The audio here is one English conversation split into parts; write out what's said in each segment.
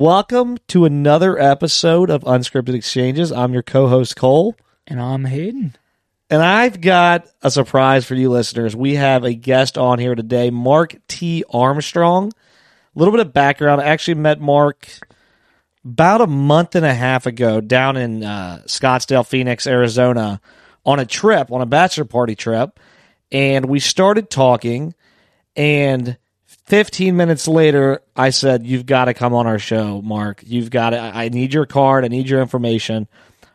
Welcome to another episode of Unscripted Exchanges. I'm your co host, Cole. And I'm Hayden. And I've got a surprise for you listeners. We have a guest on here today, Mark T. Armstrong. A little bit of background. I actually met Mark about a month and a half ago down in uh, Scottsdale, Phoenix, Arizona, on a trip, on a bachelor party trip. And we started talking. And 15 minutes later, I said, You've got to come on our show, Mark. You've got to, I need your card. I need your information.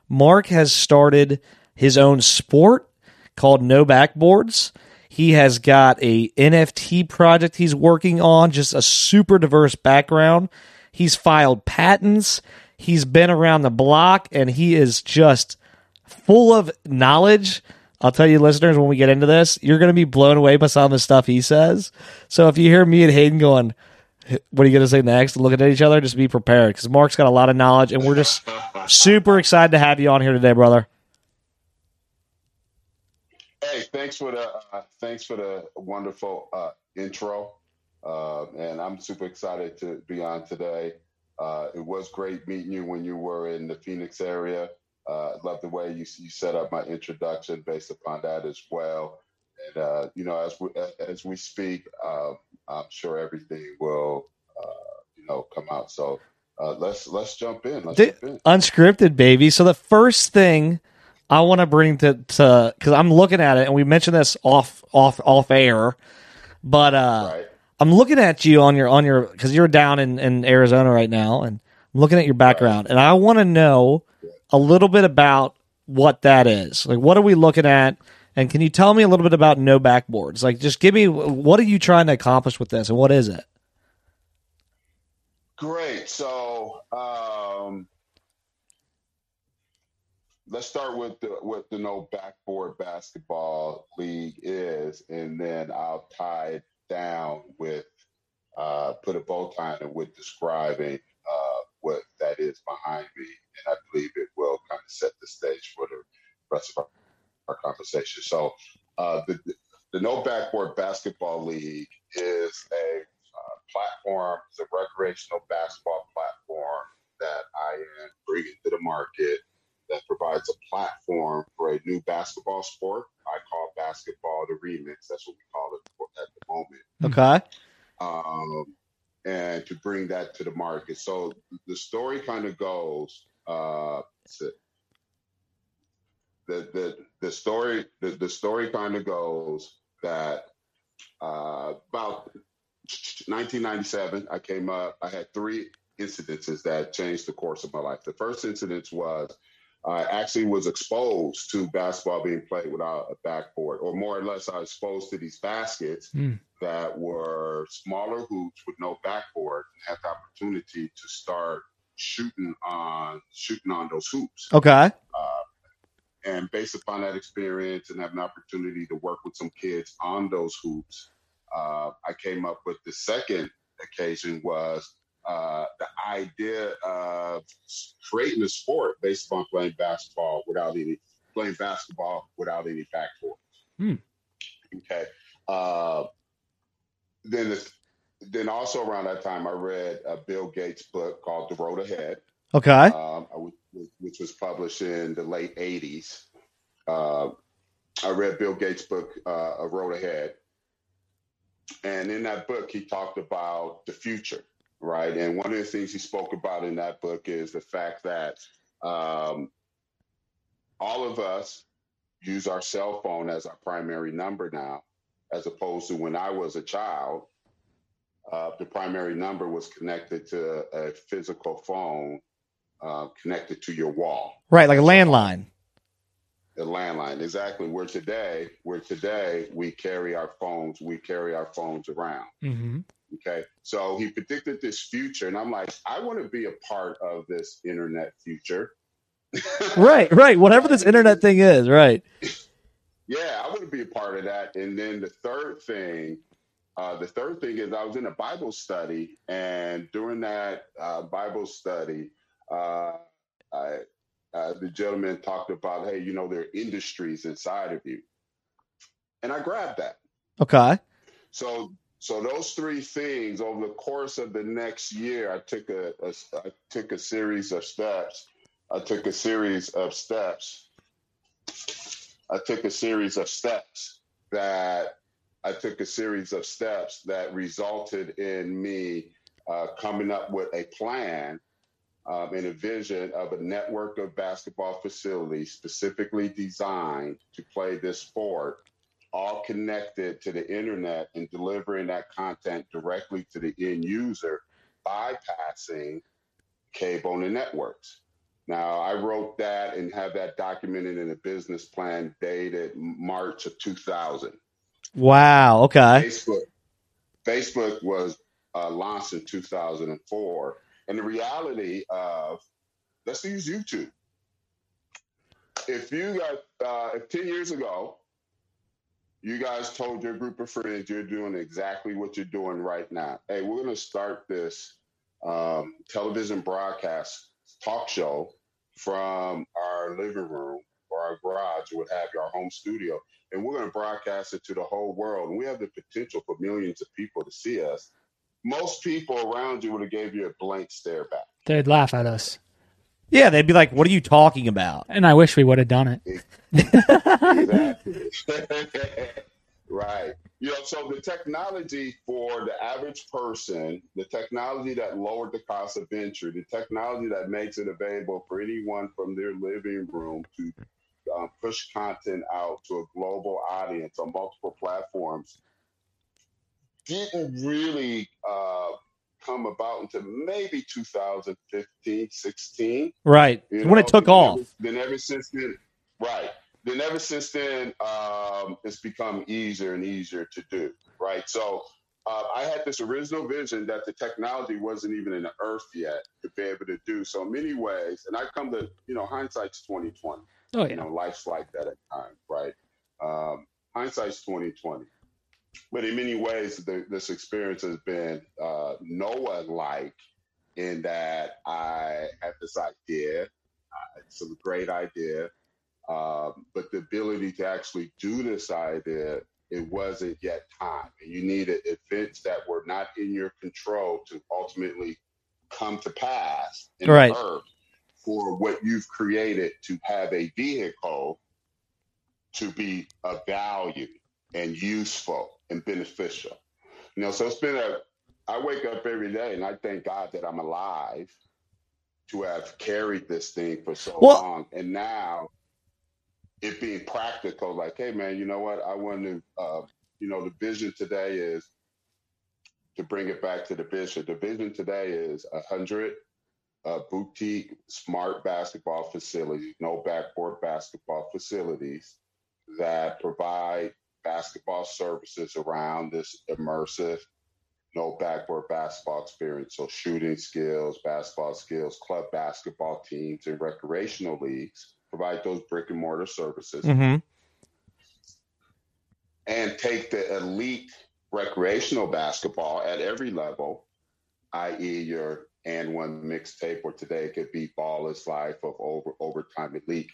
Mark has started his own sport called No Backboards. He has got a NFT project he's working on, just a super diverse background. He's filed patents. He's been around the block and he is just full of knowledge. I'll tell you, listeners, when we get into this, you're going to be blown away by some of the stuff he says. So if you hear me and Hayden going, what are you going to say next? Looking at each other, just be prepared because Mark's got a lot of knowledge and we're just super excited to have you on here today, brother. Hey, thanks for the uh, thanks for the wonderful uh, intro, uh, and I'm super excited to be on today. Uh, it was great meeting you when you were in the Phoenix area. Uh, love the way you you set up my introduction based upon that as well. And uh, you know, as we as we speak, uh, I'm sure everything will uh, you know come out. So uh, let's let's jump in. Let's jump in. unscripted, baby. So the first thing I want to bring to to because I'm looking at it and we mentioned this off off off air, but uh, Right. I'm looking at you on your on your because you're down in in Arizona right now, and I'm looking at your background, and I want to know a little bit about what that is. Like, what are we looking at? And can you tell me a little bit about no backboards? Like, just give me what are you trying to accomplish with this, and what is it? Great. So um, let's start with the what the no backboard basketball league is, and then I'll tie it down with uh, put a bow tie it with describing uh, what that is behind me, and I believe it will kind of set the stage for the rest of our, our conversation. So uh, the the no backboard basketball league is a uh, platform, it's a recreational basketball platform that I am bringing to the market that provides a platform for a new basketball sport. I call basketball the remix. That's what we call it at the moment. Okay. Um, and to bring that to the market. So the story kind of goes. Uh, the the the story the, the story kind of goes that uh, about 1997, I came up. I had three incidences that changed the course of my life. The first incident was I actually was exposed to basketball being played without a backboard, or more or less, I was exposed to these baskets Hmm. That were smaller hoops with no backboard, and had the opportunity to start shooting on shooting on those hoops Okay. and based upon that experience and having an opportunity to work with some kids on those hoops, uh, I came up with the second occasion was uh, the idea of creating a sport based upon playing basketball without any playing basketball without any backboard. Hmm. Okay. Uh, then this, then also around that time, I read a Bill Gates book called The Road Ahead Okay. um, which was published in the late 80s. Uh, I read Bill Gates' book, uh, A Road Ahead. And in that book, he talked about the future, right? And one of the things he spoke about in that book is the fact that um, all of us use our cell phone as our primary number now, as opposed to when I was a child. Uh, the primary number was connected to a physical phone uh, connected to your wall, Right, like a landline. the landline. Exactly. Where today, where today we carry our phones, we carry our phones around. Mm-hmm. Okay. So he predicted this future, and I'm like, I want to be a part of this internet future. Right, right. Whatever this internet thing is, right. Yeah, I want to be a part of that. And then the third thing, uh, the third thing is I was in a Bible study, and during that uh, Bible study, uh, I, uh, the gentleman talked about, hey, you know, there are industries inside of you, and I grabbed that. Okay. So, So those three things over the course of the next year, I took a, a I took a series of steps. I took a series of steps. I took a series of steps that I took a series of steps that resulted in me uh, coming up with a plan um, and a vision of a network of basketball facilities specifically designed to play this sport all connected to the internet and delivering that content directly to the end user, bypassing cable and networks. Now, I wrote that and have that documented in a business plan dated March of 2000. Wow. Okay. Facebook, Facebook was uh, launched in 2004, and the reality of let's use YouTube. If you got uh, if 10 years ago you guys told your group of friends you're doing exactly what you're doing right now. Hey, we're going to start this um, television broadcast talk show from our living room or our garage or what have you, our home studio, and we're going to broadcast it to the whole world. And we have the potential for millions of people to see us. Most people around you would have gave you a blank stare back. They'd laugh at us. Yeah, they'd be like, "What are you talking about?" And I wish we would have done it. Exactly. right. You know, so the technology for the average person, the technology that lowered the cost of entry, the technology that makes it available for anyone from their living room to um, push content out to a global audience on multiple platforms didn't really uh, come about until maybe 2015, 16. Right. You when know, it took off. Ever, then ever since then, right. Then ever since then, um, it's become easier and easier to do. Right. So uh, I had this original vision that the technology wasn't even in the earth yet to be able to do. So in many ways, and I come to you know hindsight's 2020. Oh You know, life's like that at times, right? Um, hindsight's 2020. But in many ways, the, this experience has been uh, Noah-like in that I had this idea. Uh, it's a great idea. Um, but the ability to actually do this idea, it wasn't yet time. And you needed events that were not in your control to ultimately come to pass in Right. for what you've created to have a vehicle to be of value and useful and beneficial. You know, so it's been a, I wake up every day and I thank God that I'm alive to have carried this thing for so Well- long. And now it being practical, like, hey, man, you know what? I want to, uh, you know, the vision today is to bring it back to the vision. The vision today is a hundred uh, boutique smart basketball facilities, no backboard basketball facilities that provide basketball services around this immersive no backboard basketball experience. So shooting skills, basketball skills, club basketball teams, and recreational leagues provide those brick and mortar services hmm and take the elite recreational basketball at every level, i.e., your AND1 mixtape, or today it could be Ball is Life of over Overtime Elite.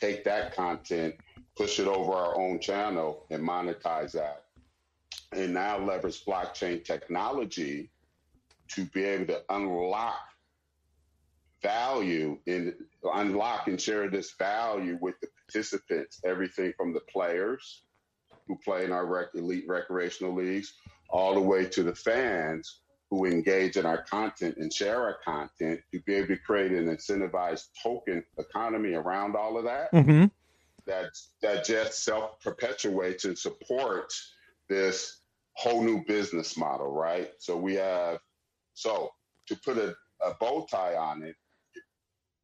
Take that content, push it over our own channel, and monetize that. And now leverage blockchain technology to be able to unlock value in unlock and share this value with the participants, everything from the players who play in our rec- elite recreational leagues, all the way to the fans who engage in our content and share our content to be able to create an incentivized token economy around all of that hmm that that just self perpetuates and supports this whole new business model, right? So we have so to put a, a bow tie on it,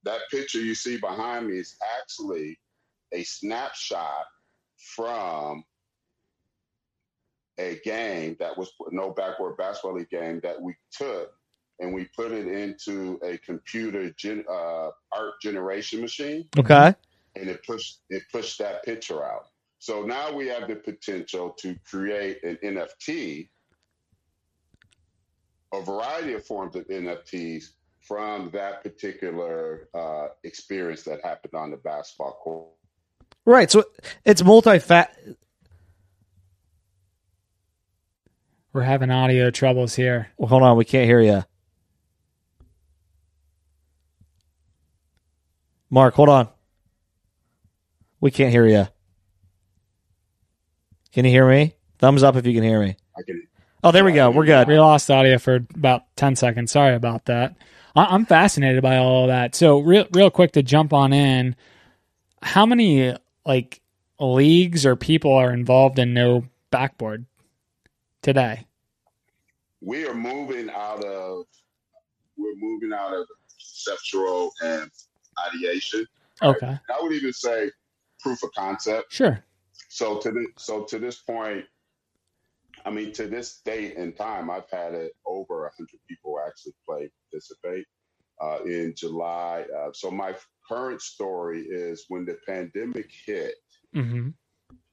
that picture you see behind me is actually a snapshot from a game that was no backboard basketball league game that we took and we put it into a computer gen, uh, art generation machine Okay. and it pushed it pushed that picture out. So now we have the potential to create an NFT, a variety of forms of NFTs from that particular uh, experience that happened on the basketball court. Right. So it's multi We're having audio troubles here. Well, hold on, we can't hear you. Mark, hold on. We can't hear you. Can you hear me? Thumbs up if you can hear me. I can. Oh, there we go. We're good. We lost audio for about 10 seconds. Sorry about that. I- I'm fascinated by all of that. So, real, real quick to jump on in, how many like leagues or people are involved in no backboard today? We are moving out of. We're moving out of conceptual and ideation. Okay. I would even say proof of concept. Sure. So to this, so to this point, I mean, to this date and time, I've had it over hundred people actually play participate uh, in July. Uh, so my current story is when the pandemic hit hmm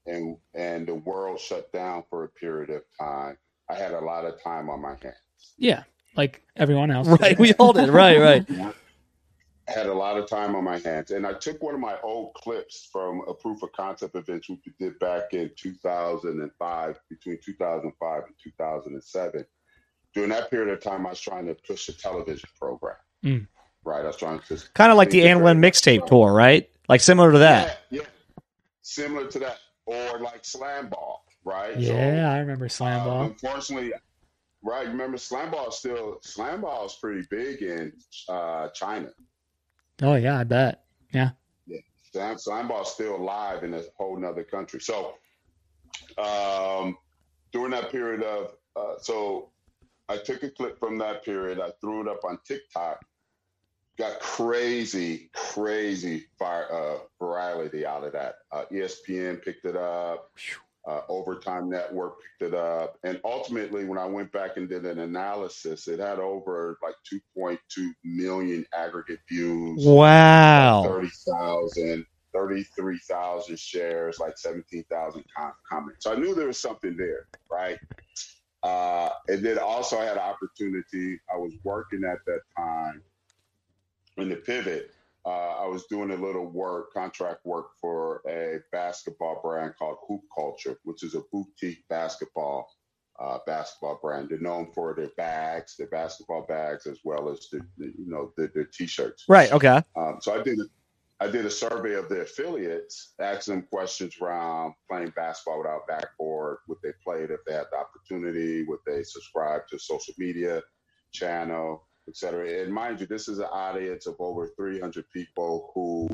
and and the world shut down for a period of time. I had a lot of time on my hands. Yeah. Like everyone else. Right, we hold it. Right, right. Had a lot of time on my hands, and I took one of my old clips from a proof of concept event we did back in 2005, between 2005 and 2007. During that period of time, I was trying to push a television program. Mm. Right, I was trying to Kind of like the AND1 mixtape tour, right? Like similar to that. Yeah, yeah, similar to that, or like slam ball, right? So, Yeah, I remember slam uh, ball. unfortunately, right? Remember, slam ball is still slam ball is pretty big in uh, China. Oh, yeah, I bet. Slam, slam ball is still alive in a whole nother country. So, um, during that period of, uh, so I took a clip from that period. I threw it up on TikTok. Got crazy, crazy fire, uh, virality out of that. Uh, ESPN picked it up. Uh, Overtime Network picked it up. And ultimately, when I went back and did an analysis, it had over like 2.2 million aggregate views. Wow. 30,000, 33,000 shares, like 17,000 com- comments. So I knew there was something there, right? Uh, and then also I had an opportunity. I was working at that time in the pivot. Uh, I was doing a little work, contract work for a basketball brand called Hoop Culture, which is a boutique basketball uh, basketball brand. They're known for their bags, their basketball bags, as well as the, the you know the, their t-shirts. Right, okay. Um, so I did a, I did a survey of the affiliates, asked them questions around playing basketball without backboard, would they play it if they had the opportunity, would they subscribe to social media channel, et cetera. And mind you, this is an audience of over 300 people who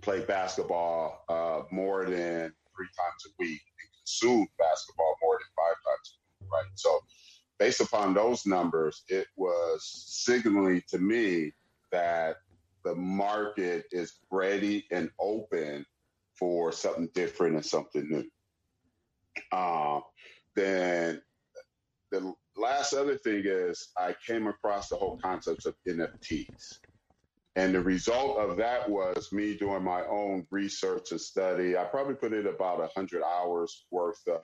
play basketball uh, more than three times a week and consume basketball more than five times a week, right? So based upon those numbers, it was signaling to me that the market is ready and open for something different and something new. Um, then the last other thing is I came across the whole concept of NFTs. And the result of that was me doing my own research and study. I probably put in about 100 hours worth of,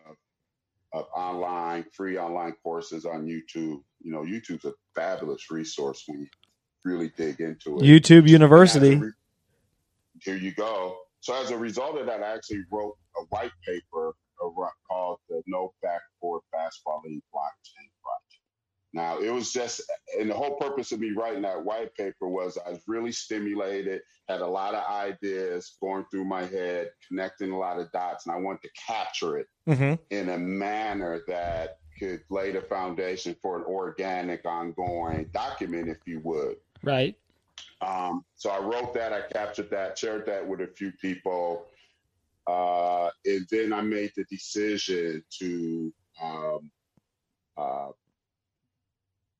of online, free online courses on YouTube. You know, YouTube's a fabulous resource when you really dig into it. YouTube And as a University. re- here you go. So as a result of that, I actually wrote a white paper called the No Backboard Basketball League Blockchain. Now it was just, and the whole purpose of me writing that white paper was I was really stimulated, had a lot of ideas going through my head, connecting a lot of dots, and I wanted to capture it hmm in a manner that could lay the foundation for an organic, ongoing document, if you would. Right. Um, so I wrote that, I captured that, shared that with a few people, uh, and then I made the decision to um, uh,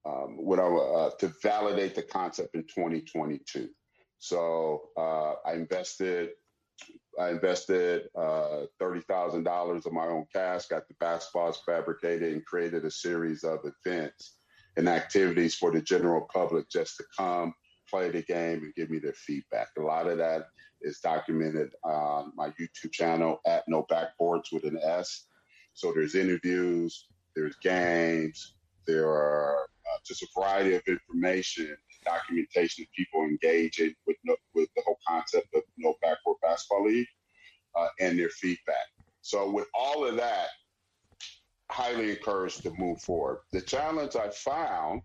um, what I, uh, to validate the concept in 2022. So uh, I invested. I invested uh, thirty thousand dollars of my own cash, got the basketballs fabricated, and created a series of events and activities for the general public just to come play the game and give me their feedback. A lot of that is documented on my YouTube channel at No Backboards with an S. So there's interviews, there's games, there are just a variety of information, documentation of people engaging with no, with the whole concept of No Backboard Basketball League uh, and their feedback. So with all of that, highly encouraged to move forward. The challenge I found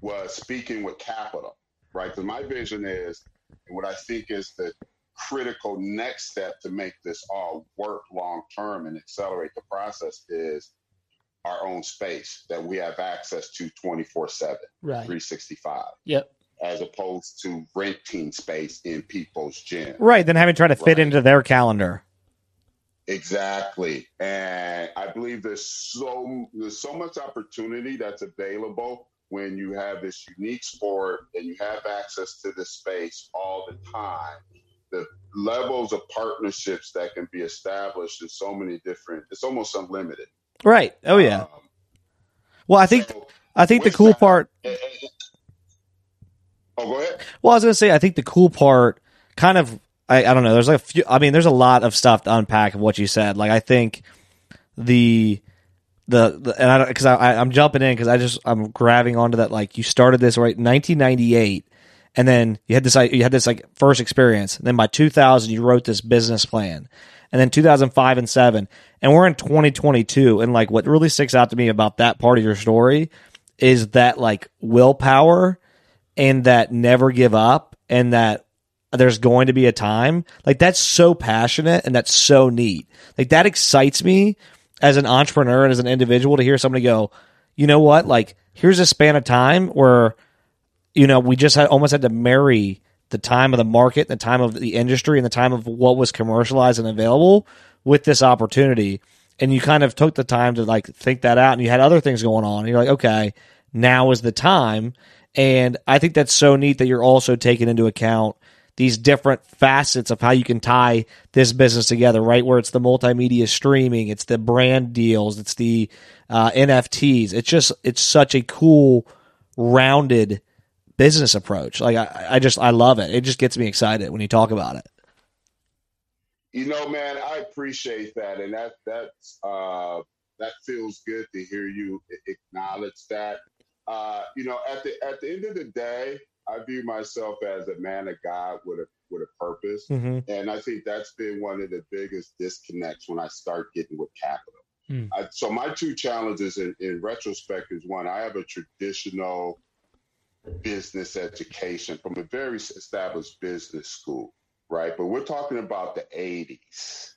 was speaking with capital, right? Because my vision is, and what I think is the critical next step to make this all work long term and accelerate the process is our own space that we have access to 24 7, Right. 365, Yep. as opposed to renting space in people's gym. Right. Then having to try to fit Right. into their calendar. Exactly. And I believe there's so there's so much opportunity that's available when you have this unique sport and you have access to this space all the time. The levels of partnerships that can be established in so many different it's almost unlimited. Right. Oh yeah. Um, Well, I think so- I think the cool that- part. oh, go ahead. Well, I was gonna say I think the cool part, kind of, I, I don't know. There's like a few. I mean, there's a lot of stuff to unpack of what you said. Like I think the the, the and I because I, I I'm jumping in because I just I'm grabbing onto that. Like you started this right 1998, and then you had this you had this like first experience. And then by 2000, you wrote this business plan, and then 2005 and seven, and we're in 2022. And like what really sticks out to me about that part of your story is that like willpower and that never give up and that there's going to be a time. Like that's so passionate and that's so neat. Like that excites me as an entrepreneur and as an individual to hear somebody go you know what? Like here's a span of time where you know we just had almost had to marry the time of the market the time of the industry and the time of what was commercialized and available with this opportunity. And you kind of took the time to like think that out and you had other things going on and you're like okay now is the time. And i think that's so neat that you're also taking into account these different facets of how you can tie this business together right? Where it's the multimedia streaming it's the brand deals it's the uh, nfts it's just it's such a cool rounded business approach like I, I just i love it it just gets me excited when you talk about it You know, man, I appreciate that, and that that's uh, that feels good to hear you acknowledge that. Uh, you know, at the at the end of the day, I view myself as a man of God with a with a purpose, mm-hmm. and I think that's been one of the biggest disconnects when I start getting with capital. Hmm. I, so my two challenges in, in retrospect is one, I have a traditional business education from a very established business school, right? But we're talking about the 80s,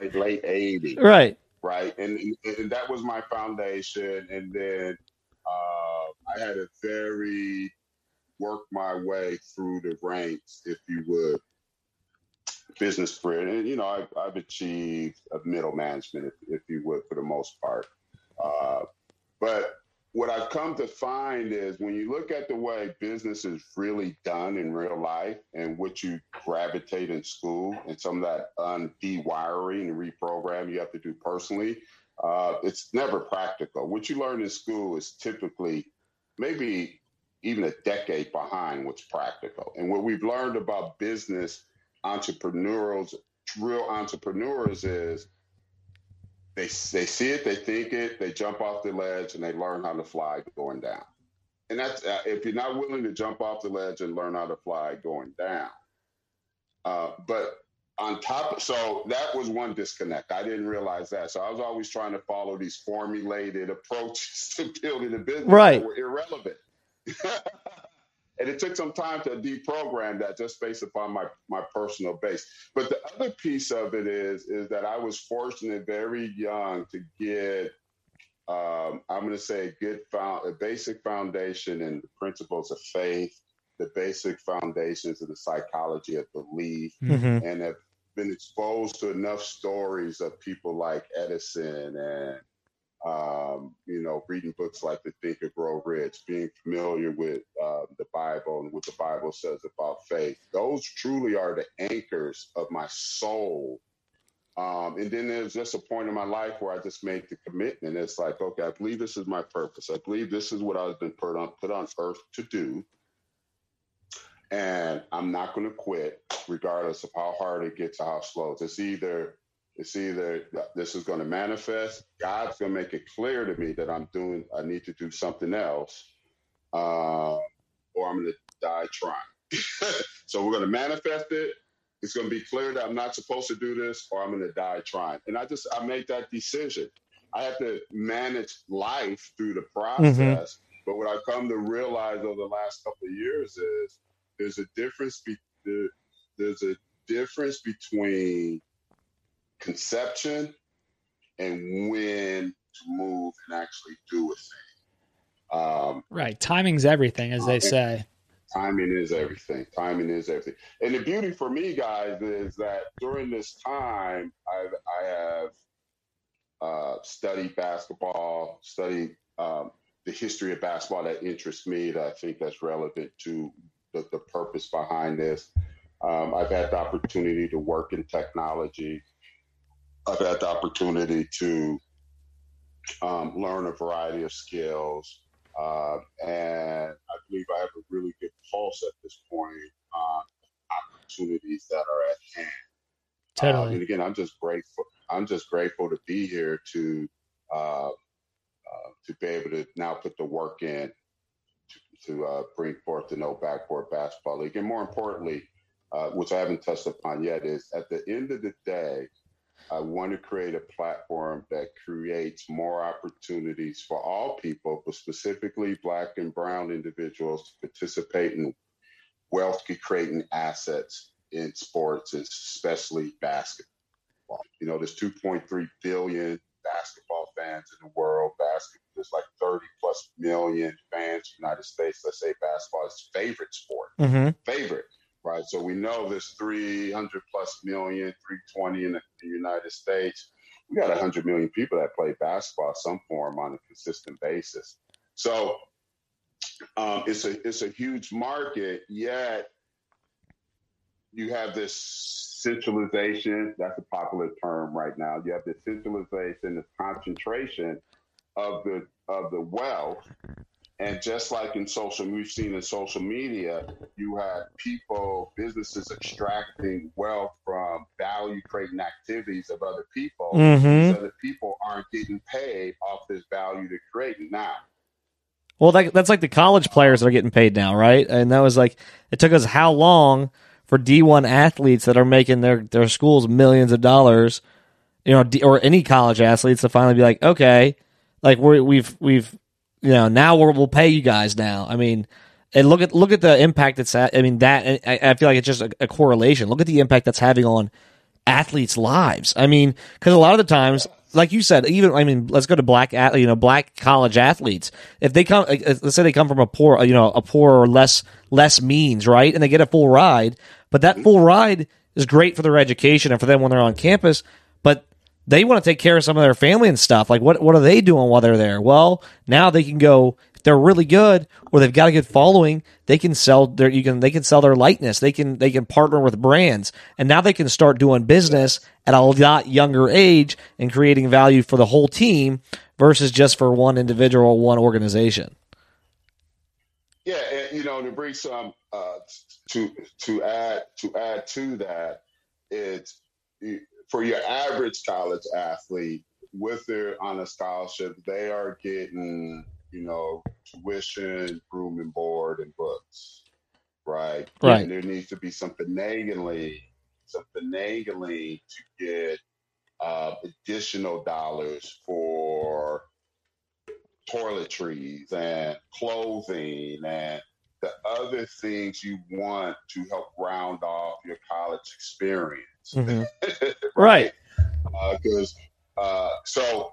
like late 80s, right right? And, and, and that was my foundation. And then uh, I had a very work my way through the ranks, if you would, business career. And, you know, I've, I've achieved a middle management, if, if you would, for the most part. Uh, but what I've come to find is when you look at the way business is really done in real life and what you gravitate in school and some of that un-dewiring and reprogram you have to do personally, uh, it's never practical. What you learn in school is typically maybe even a decade behind what's practical. And what we've learned about business entrepreneurs, real entrepreneurs, is they they see it, they think it, they jump off the ledge, and they learn how to fly going down. And that's uh, if you're not willing to jump off the ledge and learn how to fly going down. Uh, but on top, so that was one disconnect. I didn't realize that. So I was always trying to follow these formulated approaches to building a business Right. that were irrelevant. and it took some time to deprogram that just based upon my my personal base. But the other piece of it is is that I was fortunate very young to get um, I'm going to say a good found, a basic foundation in the principles of faith, the basic foundations of the psychology of belief, mm-hmm. and have been exposed to enough stories of people like Edison and know, reading books like The Think and Grow Rich, being familiar with uh, the Bible and what the Bible says about faith. Those truly are the anchors of my soul. Um, and then there's just a point in my life where I just made the commitment. It's like, okay, I believe this is my purpose. I believe this is what I've been put on, put on earth to do. And I'm not going to quit, regardless of how hard it gets or how slow. It's either it's either this is going to manifest, God's going to make it clear to me that I'm doing, I need to do something else, uh, or I'm going to die trying. so we're going to manifest it, it's going to be clear that I'm not supposed to do this or I'm going to die trying. And I just, I made that decision. I have to manage life through the process. Mm-hmm. But what I've come to realize over the last couple of years is there's a difference. Be- there's a difference between conception and when to move and actually do a thing. Um, right, timing's everything, as they say. Timing is everything. Timing is everything. And the beauty for me, guys, is that during this time, I've, I have uh, studied basketball, studied um, the history of basketball that interests me, that I think that's relevant to the, the purpose behind this. Um, I've had the opportunity to work in technology. I've had the opportunity to um, learn a variety of skills. Uh, and I believe I have a really good pulse at this point on opportunities that are at hand. Totally. Uh, and again, I'm just grateful. I'm just grateful to be here to uh, uh, to be able to now put the work in to, to uh, bring forth the No Backboard Basketball League, and more importantly, uh, which I haven't touched upon yet, is at the end of the day, I want to create a platform that creates more opportunities for all people, but specifically Black and Brown individuals to participate in wealth creating assets in sports, especially basketball. You know, there's 2.3 billion basketball fans in the world. Basketball, there's like 30 plus million fans in the United States. Let's say basketball is favorite sport, mm-hmm. favorite, right? So we know there's 300 plus million, 320 in the, United States. We got 100 million people that play basketball some form on a consistent basis. So um, it's a it's a huge market. Yet you have this centralization. That's a popular term right now. You have the centralization, the concentration of the of the wealth. And just like in social, we've seen in social media, you have people, businesses extracting wealth from value creating activities of other people. Mm-hmm. So that people aren't getting paid off this value they're creating now. Well, that, that's like the college players that are getting paid now, right? And that was like, it took us how long for D1 athletes that are making their, their schools millions of dollars, you know, or any college athletes to finally be like, okay, like we we've we've you know now we will pay you guys now. I mean, and look at look at the impact that's. I mean that I, I feel like it's just a, a correlation. Look at the impact that's having on athletes' lives. I mean, because a lot of the times like you said, even I mean, let's go to black, you know, black college athletes. If they come, uh, let's say they come from a poor, you know, a poor or less less means, right, and they get a full ride, but that full ride is great for their education and for them when they're on campus. But they want to take care of some of their family and stuff. Like, what what are they doing while they're there? Well, now they can go. If they're really good, or they've got a good following. They can sell their you can they can sell their likeness. They can they can partner with brands, and now they can start doing business at a lot younger age and creating value for the whole team versus just for one individual, or one organization. Yeah, and, you know, to bring some uh, to to add to add to that, it's for your average college athlete with their on a scholarship, they are getting you know tuition, room and board, and books, right? Right. And there needs to be some finagling, some finagling to get uh, additional dollars for toiletries and clothing and the other things you want to help round off your college experience. Mm-hmm. right. Because uh, uh, so,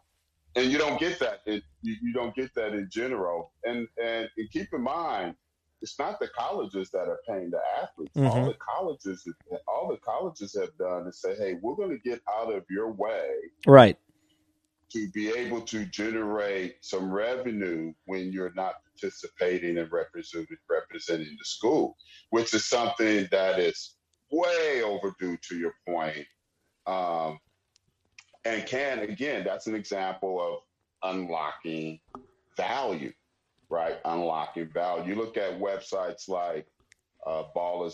and you don't get that. It, you, you, don't get that in general. And, and, and keep in mind, it's not the colleges that are paying the athletes. Mm-hmm. All the colleges, all the colleges have done is say, "Hey, we're going to get out of your way." Right to be able to generate some revenue when you're not participating and representing representing the school, which is something that is way overdue to your point. Um, and can again, that's an example of unlocking value, right? Unlocking value. You look at websites like uh,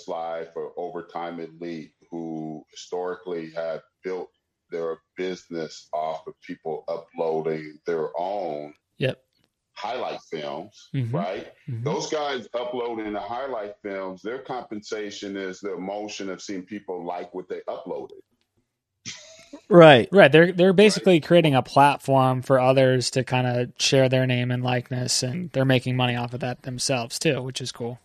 Life or Overtime Elite, who historically have built their business off of people uploading their own yep. Highlight films, Mhm. right? Mhm. Those guys uploading the highlight films, their compensation is the emotion of seeing people like what they uploaded. Right. Right. They're they're basically creating a platform for others to kind of share their name and likeness, and they're making money off of that themselves too, which is cool.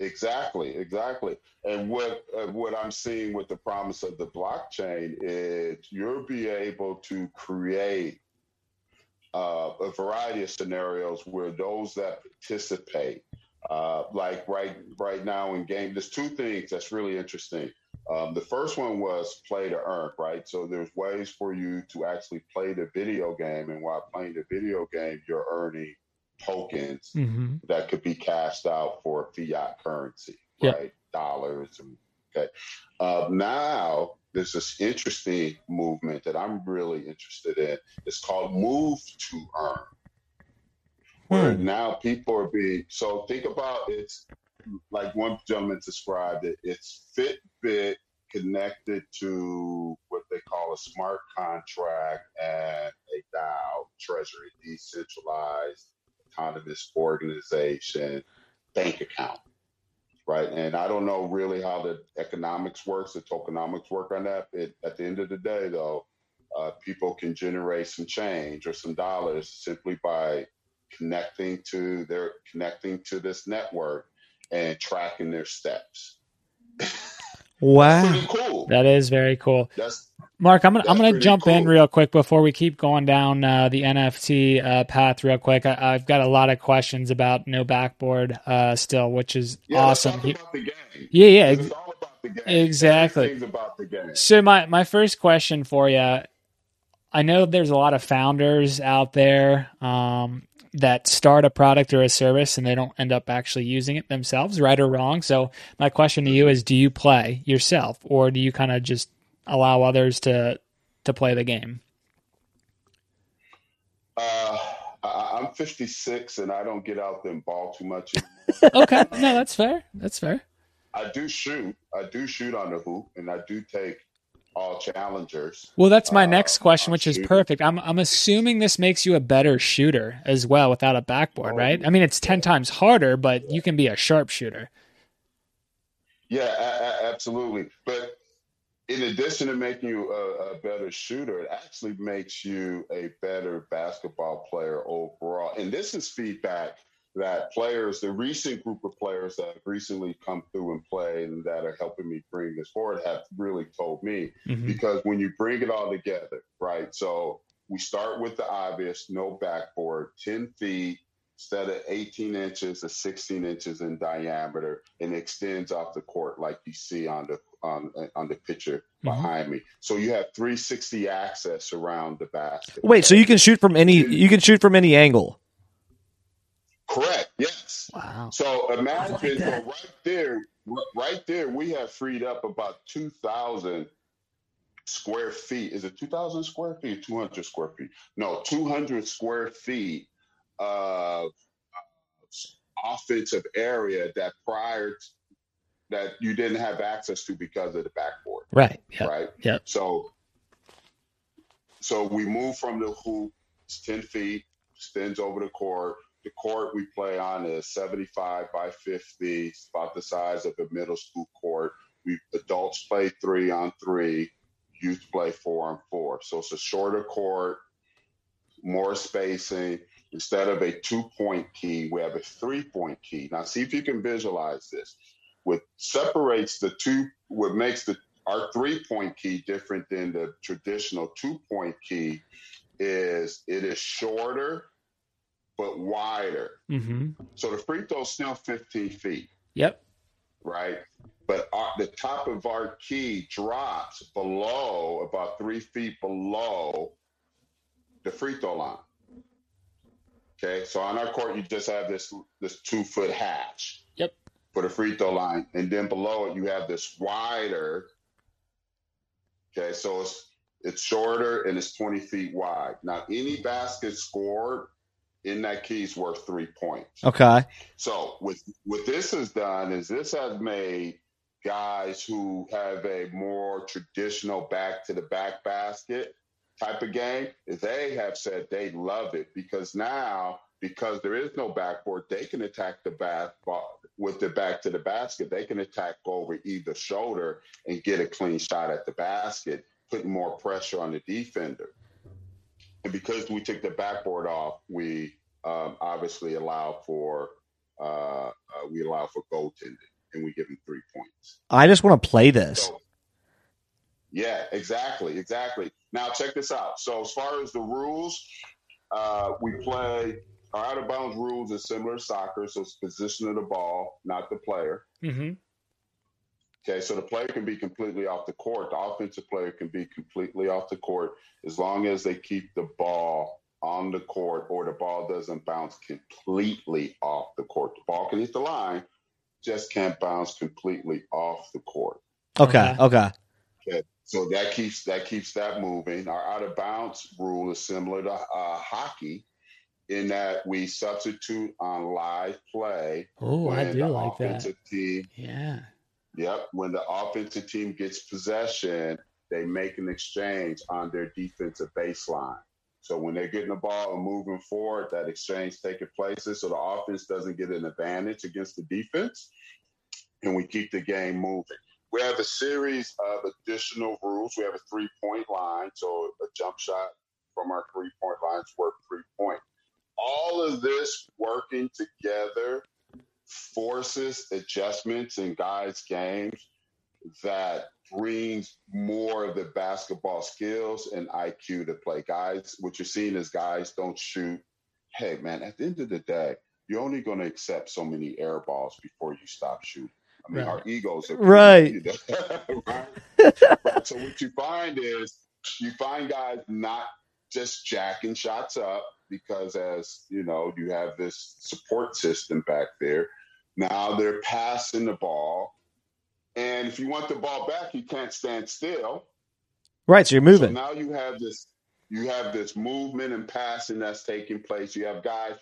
Exactly, exactly. And what uh, what I'm seeing with the promise of the blockchain is you'll be able to create uh, a variety of scenarios where those that participate, uh, like right right now in game, there's two things that's really interesting. Um, the first one was play to earn, right? So there's ways for you to actually play the video game, and while playing the video game, you're earning tokens Mm-hmm. that could be cashed out for fiat currency, Yeah. right? Dollars. And, okay. Uh, now there's this interesting movement that I'm really interested in. It's called Move to Earn. Where Hmm. now people are being so think about it's like one gentleman described it. It's Fitbit connected to what they call a smart contract and a DAO, Treasury, decentralized autonomous organization bank account, right? And I don't know really how the economics works, the tokenomics work on that. It, at the end of the day, though, uh, people can generate some change or some dollars simply by connecting to their connecting to this network and tracking their steps. Wow. Pretty cool. That is very cool. That's Mark, I'm gonna I'm gonna jump in real quick before we keep going down uh, the NFT uh, path real quick. I, I've got a lot of questions about no backboard uh, still, which is yeah. awesome. talk about the game. Yeah, yeah, ex- It's all about the game. exactly. About the game. So my my first question for you, I know there's a lot of founders out there um, that start a product or a service and they don't end up actually using it themselves, right or wrong. So my question to you is, do you play yourself, or do you kind of just allow others to to play the game? Uh, I, I'm 56 and I don't get out there and ball too much. anymore. Okay, no, that's fair. That's fair. I do shoot. I do shoot on the hoop and I do take all challengers. Well, that's my Uh, next question, which is perfect. I'm I'm assuming this makes you a better shooter as well without a backboard, Oh, right? I mean, it's ten times harder, but you can be a sharpshooter. Yeah, a- a- absolutely. But in addition to making you a, a better shooter, it actually makes you a better basketball player overall. And this is feedback that players, the recent group of players that have recently come through and played and that are helping me bring this forward have really told me Mhm. because when you bring it all together, right? So we start with the obvious, no backboard, 10 feet instead of 18 inches or 16 inches in diameter and extends off the court like you see on the on on the picture Mhm. behind me. So you have 360 access around the basket. Wait, so you can shoot from any you can shoot from any angle. correct? Yes. Wow. So imagine, like so right there, right there, we have freed up about 2,000 square feet. Is it 2,000 square feet 200 square feet? No, 200 square feet of offensive area that prior t- that you didn't have access to because of the backboard, Right. Yeah. right? Yep. So, so we move from the hoop, it's 10 feet, extends over the court. The court we play on is 75 by 50. It's about the size of a middle school court. We adults play three on three, youth play four on four. So it's a shorter court, more spacing. Instead of a two point key, we have a three point key. Now, see if you can visualize this. What separates the two, what makes the our three point key different than the traditional two point key is it is shorter but wider. Mm-hmm. So the free throw is still 15 feet, Yep. right? But our, the top of our key drops below about three feet below the free throw line. Okay, so on our court, you just have this this two foot hatch. Yep. For the free throw line, and then below it, you have this wider. Okay, so it's it's shorter and it's 20 feet wide. Now, any basket scored in that key is worth three points. Okay. So what what this has done is this has made guys who have a more traditional back to the back basket type of game, they have said they love it because now, because there is no backboard, they can attack the basketball with the back to the basket. They can attack over either shoulder and get a clean shot at the basket, putting more pressure on the defender. And because we took the backboard off, we um, obviously allow for uh, uh, we allow for goaltending and we give them three points. I just want to play this. So, yeah, exactly, exactly. Now check this out. So as far as the rules, uh, we play our out of bounds rules is similar to soccer, so it's position of the ball, not the player. Mm-hmm. Okay, so the player can be completely off the court. The offensive player can be completely off the court as long as they keep the ball on the court or the ball doesn't bounce completely off the court. The ball can hit the line, just can't bounce completely off the court. Okay. Okay. Okay. So that keeps that keeps that moving. Our out of bounds rule is similar to uh, hockey in that we substitute on live play. Oh, I do the like that. offensive team Yeah. Yep. When the offensive team gets possession, they make an exchange on their defensive baseline. So when they're getting the ball and moving forward, that exchange taking place, so the offense doesn't get an advantage against the defense, and we keep the game moving. We have a series of additional rules. We have a three-point line, so a jump shot from our three-point line is worth three points. All of this working together forces adjustments in guys' games that brings more of the basketball skills and IQ to play. Guys, what you're seeing is guys don't shoot. Hey, man, at the end of the day, you're only going to accept so many air balls before you stop shooting. I mean, Right. our egos are Right. right? So what you find is you find guys not just jacking shots up because as you know, you have this support system back there. Now they're passing the ball. And if you want the ball back, you can't stand still. Right. So you're So moving. now you have this you have this movement and passing that's taking place. You have guys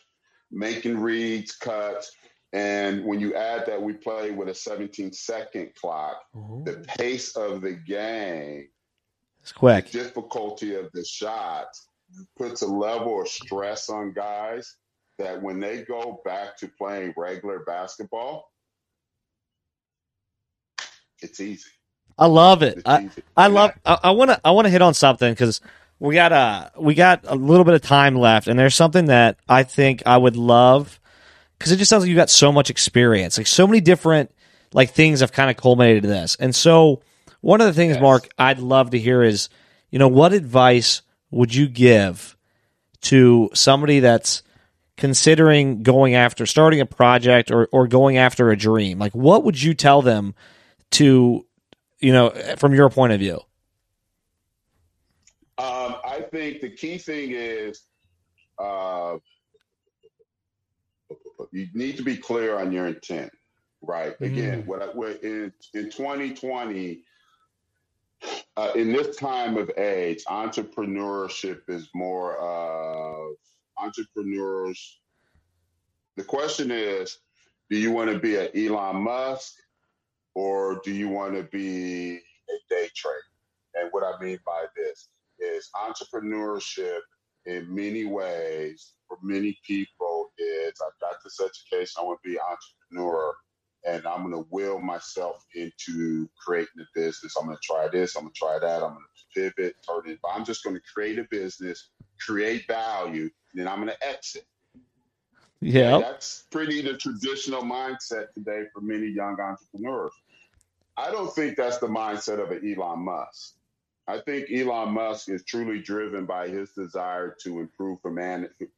making reads, cuts, and when you add that we play with a 17 second clock, the pace of the game, It's quick. the difficulty of the shots puts a level of stress on guys that when they go back to playing regular basketball, it's easy. I love it. It's I, easy. I love. I want to. I want to hit on something because we got a we got a little bit of time left, and there's something that I think I would love because it just sounds like you've got so much experience, like so many different like things have kind of culminated to this. And so one of the things, Yes. Mark, I'd love to hear is, you know, what advice would you give to somebody that's considering going after starting a project or or going after a dream? Like, what would you tell them to, you know, from your point of view? Um, I think the key thing is uh, you need to be clear on your intent, right? Again, what, I, what in in 2020, uh, in this time of age, entrepreneurship is more of entrepreneurs. The question is, do you want to be an Elon Musk or do you want to be a day trader? And what I mean by this is entrepreneurship in many ways for many people is I've got this education, I want to be an entrepreneur and I'm going to will myself into creating a business. I'm going to try this, I'm going to try that, I'm going to pivot, turn it. But I'm just going to create a business, create value, then I'm going to exit. Yeah. That's pretty the traditional mindset today for many young entrepreneurs. I don't think that's the mindset of an Elon Musk. I think Elon Musk is truly driven by his desire to improve humanity,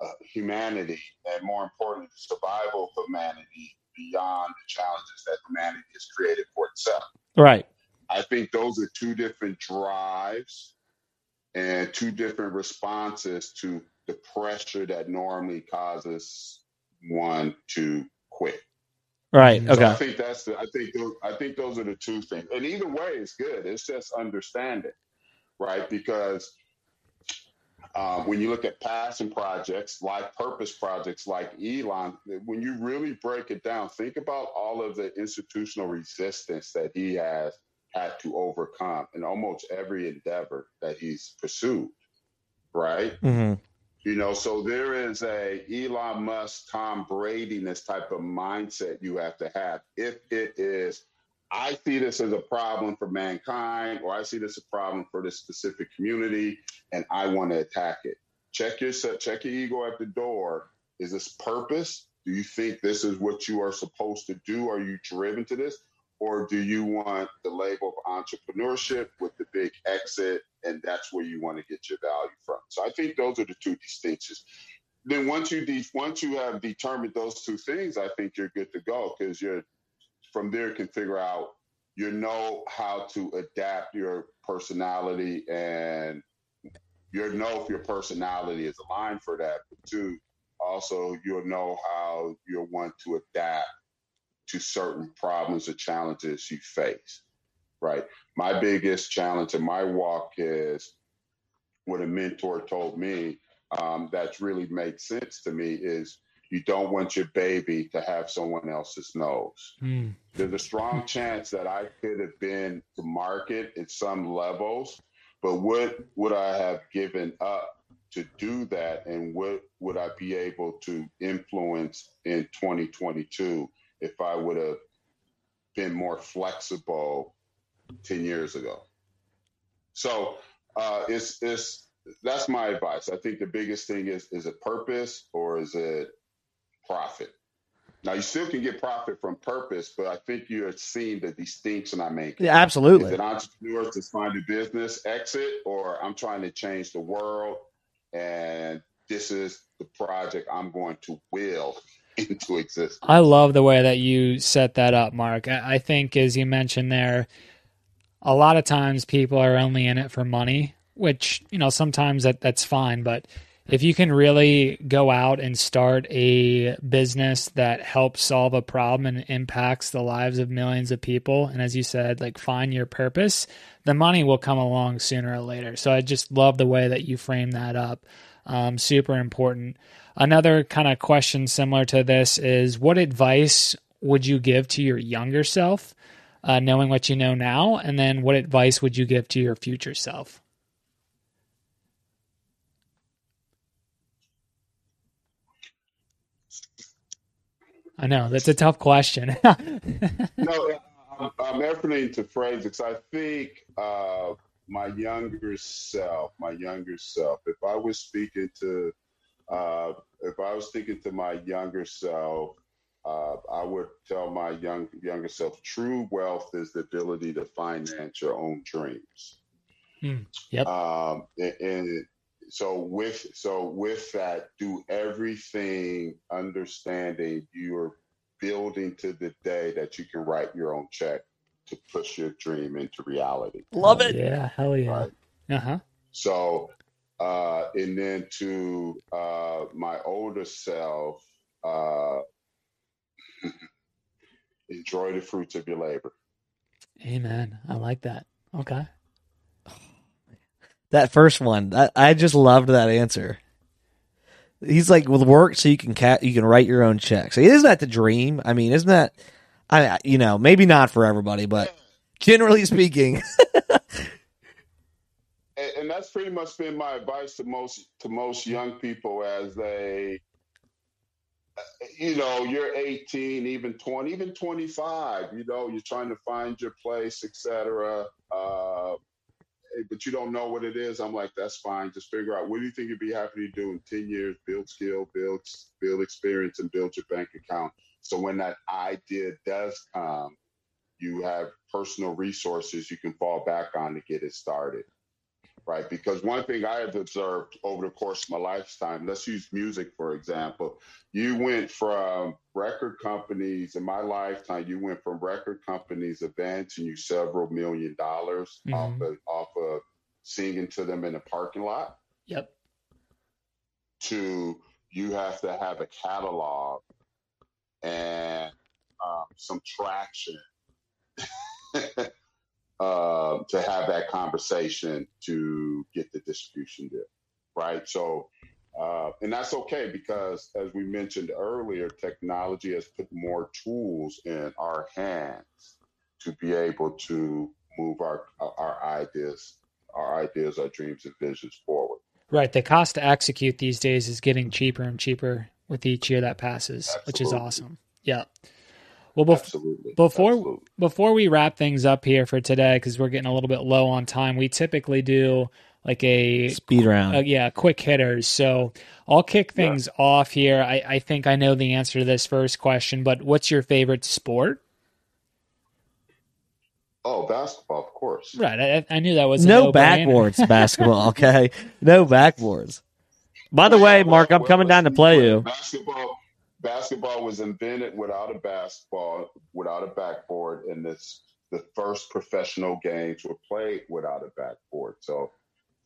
uh, humanity and more importantly, the survival of humanity beyond the challenges that humanity has created for itself. Right. I think those are two different drives and two different responses to the pressure that normally causes one to quit. Right. So I Okay. think that's the, I think those, I think those are the two things. And either way it's good. It's just understanding, right? Because um, when you look at passion projects, like purpose projects, like Elon, when you really break it down, think about all of the institutional resistance that he has had to overcome in almost every endeavor that he's pursued, right? hmm You know, so there is a Elon Musk, Tom Brady, this type of mindset you have to have. If it is, I see this as a problem for mankind, or I see this as a problem for this specific community, and I want to attack it. Check your check your ego at the door. Is this purpose? Do you think this is what you are supposed to do? Are you driven to this? Or do you want the label of entrepreneurship with the big exit, and that's where you want to get your value from? So I think those are the two distinctions. Then once you de- once you have determined those two things, I think you're good to go because you're from there can figure out you know how to adapt your personality and you know if your personality is aligned for that. But two, also you'll know how you'll want to adapt to certain problems or challenges you face. Right. My biggest challenge in my walk is what a mentor told me um, that really makes sense to me is you don't want your baby to have someone else's nose. Mm. There's a strong chance that I could have been to market at some levels, but what would I have given up to do that? And what would I be able to influence in 2022 if I would have been more flexible 10 years ago? So uh, it's, it's, that's my advice. I think the biggest thing is is it purpose or is it profit? Now you still can get profit from purpose, but I think you're seeing the distinction I make. Yeah, absolutely. Is it entrepreneurs to find a business exit, or I'm trying to change the world, and this is the project I'm going to will into existence. I love the way that you set that up, Mark. I think, as you mentioned there, a lot of times people are only in it for money, which you know sometimes that that's fine, but if you can really go out and start a business that helps solve a problem and impacts the lives of millions of people and as you said like find your purpose the money will come along sooner or later so i just love the way that you frame that up um, super important. Another kind of question similar to this is what advice would you give to your younger self uh, knowing what you know now? And then what advice would you give to your future self? I know that's a tough question. no, I'm, I'm efforting to phrase it because I think uh, my younger self, my younger self, if I was speaking to, uh, if I was speaking to my younger self, uh, I would tell my young younger self, true wealth is the ability to finance your own dreams. Hmm. Yep. Um, and, and so with so with that, do everything understanding you're building to the day that you can write your own check to push your dream into reality. Love it. Yeah, hell yeah. Right. Uh huh. So, uh, and then to uh, my older self, uh, enjoy the fruits of your labor. Amen. I like that. Okay. That first one, I, I just loved that answer. He's like, "With work, so you can ca- you can write your own checks." Isn't that the dream? I mean, isn't that? I you know maybe not for everybody, but generally speaking, and, and that's pretty much been my advice to most to most young people as they you know you're 18 even 20 even 25 you know you're trying to find your place etc uh, but you don't know what it is. I'm like that's fine. Just figure out what do you think you'd be happy to do in 10 years build skill build build experience and build your bank account so when that idea does come you have personal resources you can fall back on to get it started right? Because one thing I have observed over the course of my lifetime, let's use music for example. You went from record companies in my lifetime. You went from record companies advancing you several million dollars Mhm. off of off of singing to them in a parking lot Yep. to you have to have a catalog and um, some traction uh, to have that conversation to get the distribution deal, right? So, uh, and that's okay because, as we mentioned earlier, technology has put more tools in our hands to be able to move our our ideas, our ideas, our dreams and visions forward. Right. The cost to execute these days is getting cheaper and cheaper with each year that passes, Absolutely. which is awesome. Yeah. Well, bef- Absolutely. before Absolutely. before we wrap things up here for today, because we're getting a little bit low on time, we typically do like a speed round. Uh, yeah, quick hitters. So I'll kick things yeah. off here. I, I think I know the answer to this first question, but what's your favorite sport? Oh, basketball, of course. Right. I, I knew that was no backboards basketball. Okay, no backboards. By the way, Mark, I'm coming down to play you. Basketball, basketball was invented without a basketball, without a backboard, and this the first professional games were played without a backboard. So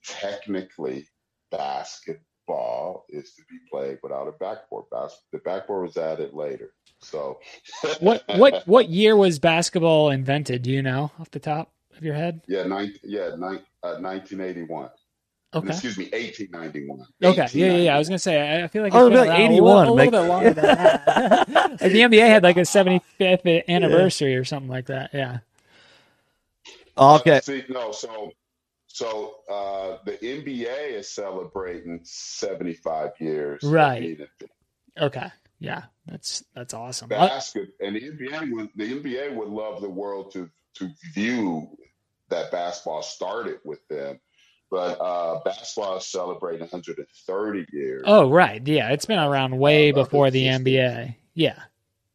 technically, basketball is to be played without a backboard. Bas- the backboard was added later. So, what what what year was basketball invented? Do you know off the top of your head? Yeah, nine, yeah, nine, uh, 1981. Okay. Excuse me, 1891. Okay, yeah, yeah, yeah. I was gonna say, I feel like it's oh, been like 81, a, little, a little bit longer than that. like the NBA had like a 75th anniversary yeah. or something like that. Yeah. Okay. Uh, see, no, so so uh, the NBA is celebrating 75 years. Right. Okay. Yeah, that's that's awesome. Basket and the NBA would the NBA would love the world to to view that basketball started with them but uh, basketball is celebrating 130 years. Oh, right. Yeah, it's been around way uh, before the NBA. Yeah,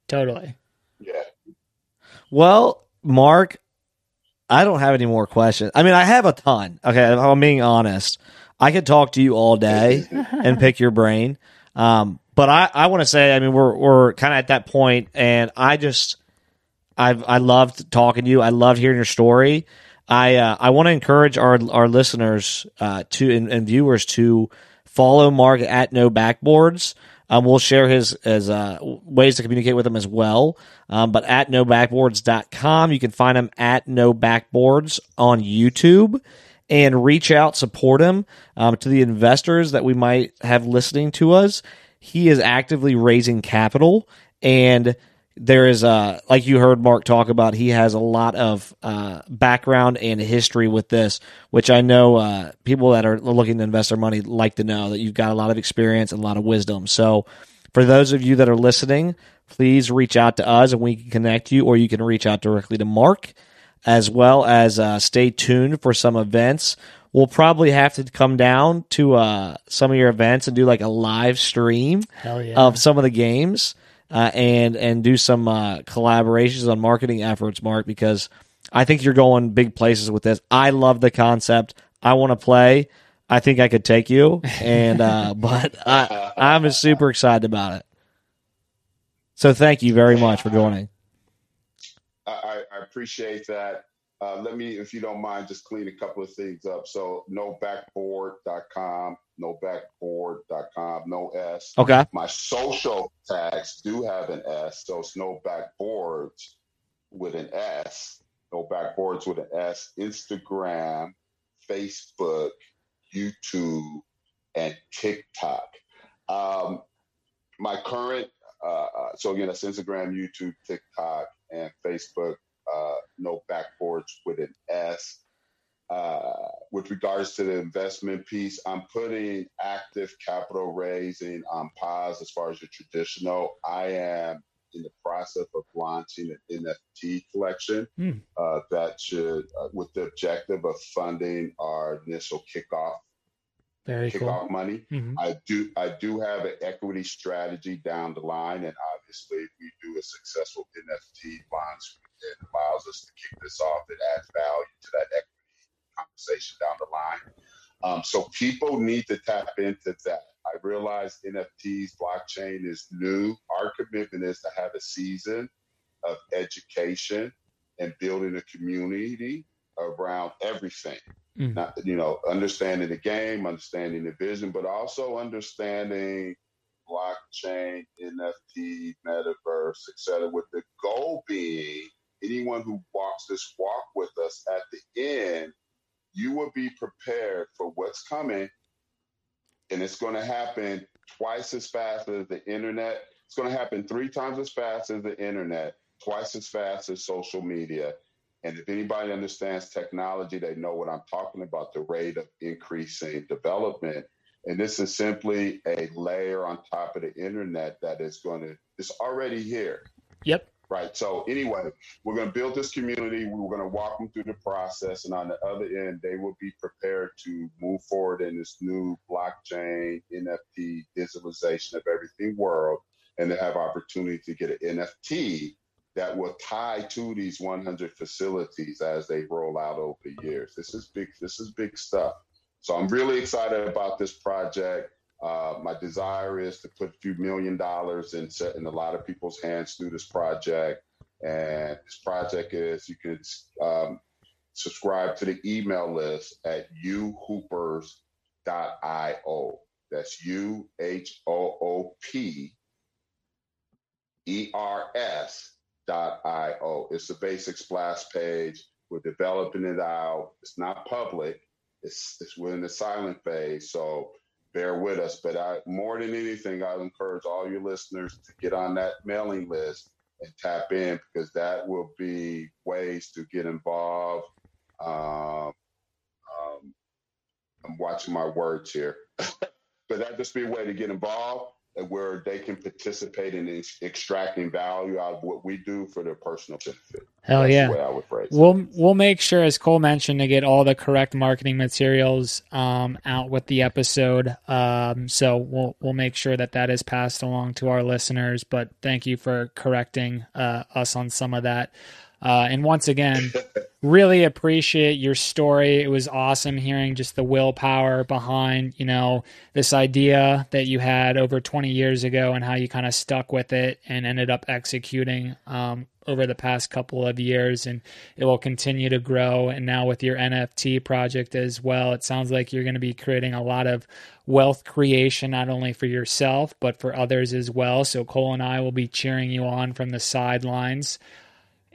totally. Yeah. Well, Mark, I don't have any more questions. I mean, I have a ton. Okay, I'm being honest. I could talk to you all day and pick your brain. Um, but I, I want to say, I mean, we're we're kind of at that point, and I just, I've I loved talking to you. I loved hearing your story. I uh, I want to encourage our our listeners uh, to and, and, viewers to follow Mark at No Backboards. Um, we'll share his his uh, ways to communicate with him as well. Um, but at nobackboards.com, you can find him at No Backboards on YouTube and reach out, support him. Um, to the investors that we might have listening to us, he is actively raising capital and there is a like you heard Mark talk about. He has a lot of uh, background and history with this, which I know uh, people that are looking to invest their money like to know that you've got a lot of experience and a lot of wisdom. So, for those of you that are listening, please reach out to us and we can connect you, or you can reach out directly to Mark, as well as uh, stay tuned for some events. We'll probably have to come down to uh, some of your events and do like a live stream yeah. of some of the games uh, and and do some uh, collaborations on marketing efforts, Mark, because I think you're going big places with this. I love the concept. I want to play. I think I could take you, and uh, but I, I'm super excited about it. So thank you very much for joining. I, I appreciate that. Uh, let me, if you don't mind, just clean a couple of things up. So, nobackboard.com, nobackboard.com, no S. Okay. My social tags do have an S, so it's no backboards with an S. No backboards with an S. Instagram, Facebook, YouTube, and TikTok. Um, my current, uh, uh so again, that's Instagram, YouTube, TikTok, and Facebook uh, no backboards with an S. Uh, with regards to the investment piece, I'm putting active capital raising on pause as far as the traditional. I am in the process of launching an NFT collection mm. uh, that should, uh, with the objective of funding our initial kickoff very kickoff cool. money. Mm-hmm. I do I do have an equity strategy down the line, and obviously, if we do a successful NFT launch, it allows us to kick this off. It adds value to that equity conversation down the line. Um, so people need to tap into that. I realize NFTs, blockchain is new. Our commitment is to have a season of education and building a community around everything. Mm. Not you know, understanding the game, understanding the vision, but also understanding blockchain, NFT, metaverse, etc. With the goal being anyone who walks this walk with us at the end, you will be prepared for what's coming. And it's going to happen twice as fast as the internet. It's going to happen three times as fast as the internet, twice as fast as social media. And if anybody understands technology, they know what I'm talking about the rate of increasing development. And this is simply a layer on top of the internet that is going to, it's already here. Yep. Right. So, anyway, we're going to build this community. We're going to walk them through the process. And on the other end, they will be prepared to move forward in this new blockchain, NFT, digitalization of everything world. And they have opportunity to get an NFT that will tie to these 100 facilities as they roll out over years. This is big. This is big stuff. So I'm really excited about this project. Uh, my desire is to put a few million dollars in, in a lot of people's hands through this project. And this project is you can um, subscribe to the email list at uhoopers.io. That's U H O O P E R S io. It's a basic splash page. We're developing it out. It's not public. It's, it's we're in the silent phase, so bear with us. But I, more than anything, I encourage all your listeners to get on that mailing list and tap in because that will be ways to get involved. Um, um, I'm watching my words here, but that just be a way to get involved where they can participate in extracting value out of what we do for their personal benefit. Hell That's yeah! we'll we'll make sure, as Cole mentioned, to get all the correct marketing materials um, out with the episode. Um, so we'll we'll make sure that that is passed along to our listeners. But thank you for correcting uh, us on some of that. Uh, and once again, really appreciate your story. It was awesome hearing just the willpower behind, you know, this idea that you had over 20 years ago and how you kind of stuck with it and ended up executing um, over the past couple of years. And it will continue to grow. And now with your NFT project as well, it sounds like you're going to be creating a lot of wealth creation, not only for yourself, but for others as well. So Cole and I will be cheering you on from the sidelines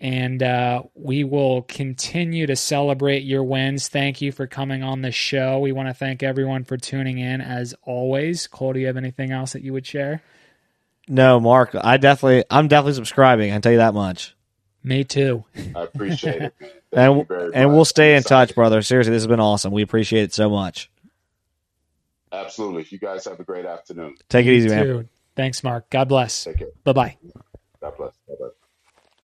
and uh, we will continue to celebrate your wins. Thank you for coming on the show. We want to thank everyone for tuning in as always. Cole, do you have anything else that you would share? No, Mark. I definitely, I'm definitely subscribing. I can tell you that much. Me too. I appreciate it. and and we'll stay in touch, brother. Seriously, this has been awesome. We appreciate it so much. Absolutely. You guys have a great afternoon. Take it easy, man. Thanks, Mark. God bless. Take care. Bye bye. God bless. Bye bye.